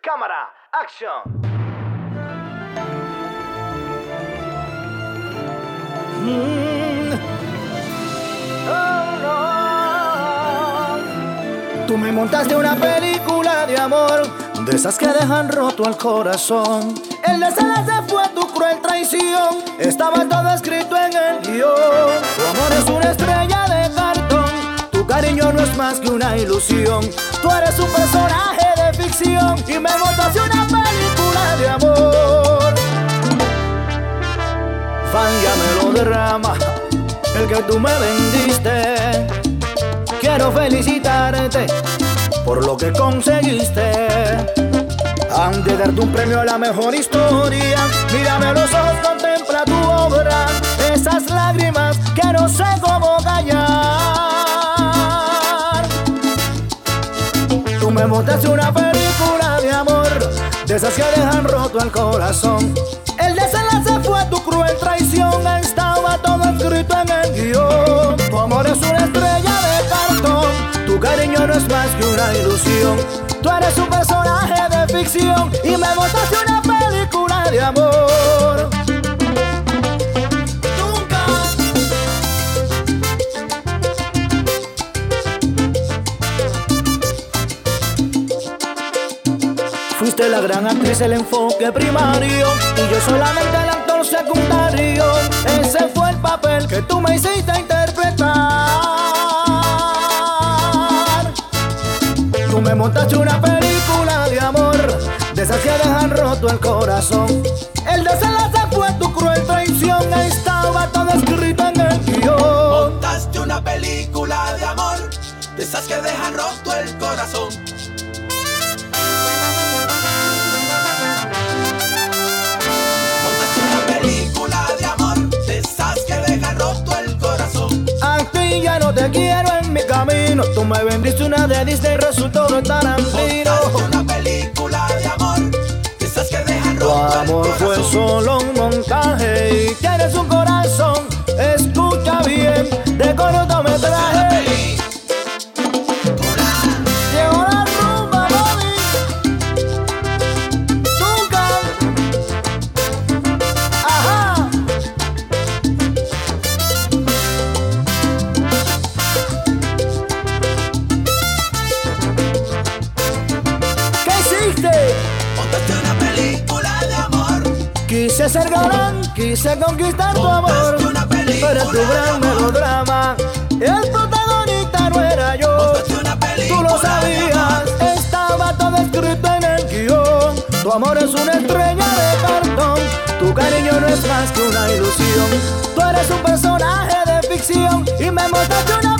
Cámara, action. Tú me montaste una película de amor, de esas que dejan roto al corazón. El desenlace fue tu cruel traición, estaba todo escrito en el guion. Tu amor es una estrella más que una ilusión. Tú eres un personaje de ficción y me montaste una película de amor. Fan ya derrama, el que tú me vendiste. Quiero felicitarte por lo que conseguiste. Han de darte un premio a la mejor historia. Me montaste una película de amor, de esas que dejan roto el corazón. El desenlace fue tu cruel traición. Estaba todo escrito en el guion. Tu amor es una estrella de cartón. Tu cariño no es más que una ilusión. Tú eres un personaje de ficción y me montaste una película de amor. Fuiste la gran actriz, el enfoque primario y yo solamente el actor secundario. Ese fue el papel que tú me hiciste interpretar. Tú me montaste una película de amor, de esas que dejan roto el corazón. El desenlace fue tu cruel traición, estaba todo escrito en el guion. Montaste una película de amor, de esas que dejan roto el corazón. Ti ya no te quiero en mi camino. Tú me vendiste una de Disney, resultó de Tarantino. Montaste una película de amor, esas que dejan Tu roto el amor fue solo un montaje y Quise ser galán, quise conquistar tu amor. Pero tu gran melodrama. El protagonista no era yo. Tú lo sabías, estaba todo escrito en el guion. Tu amor es una estrella de cartón. Tu cariño no es más que una ilusión. Tú eres un personaje de ficción y me montaste una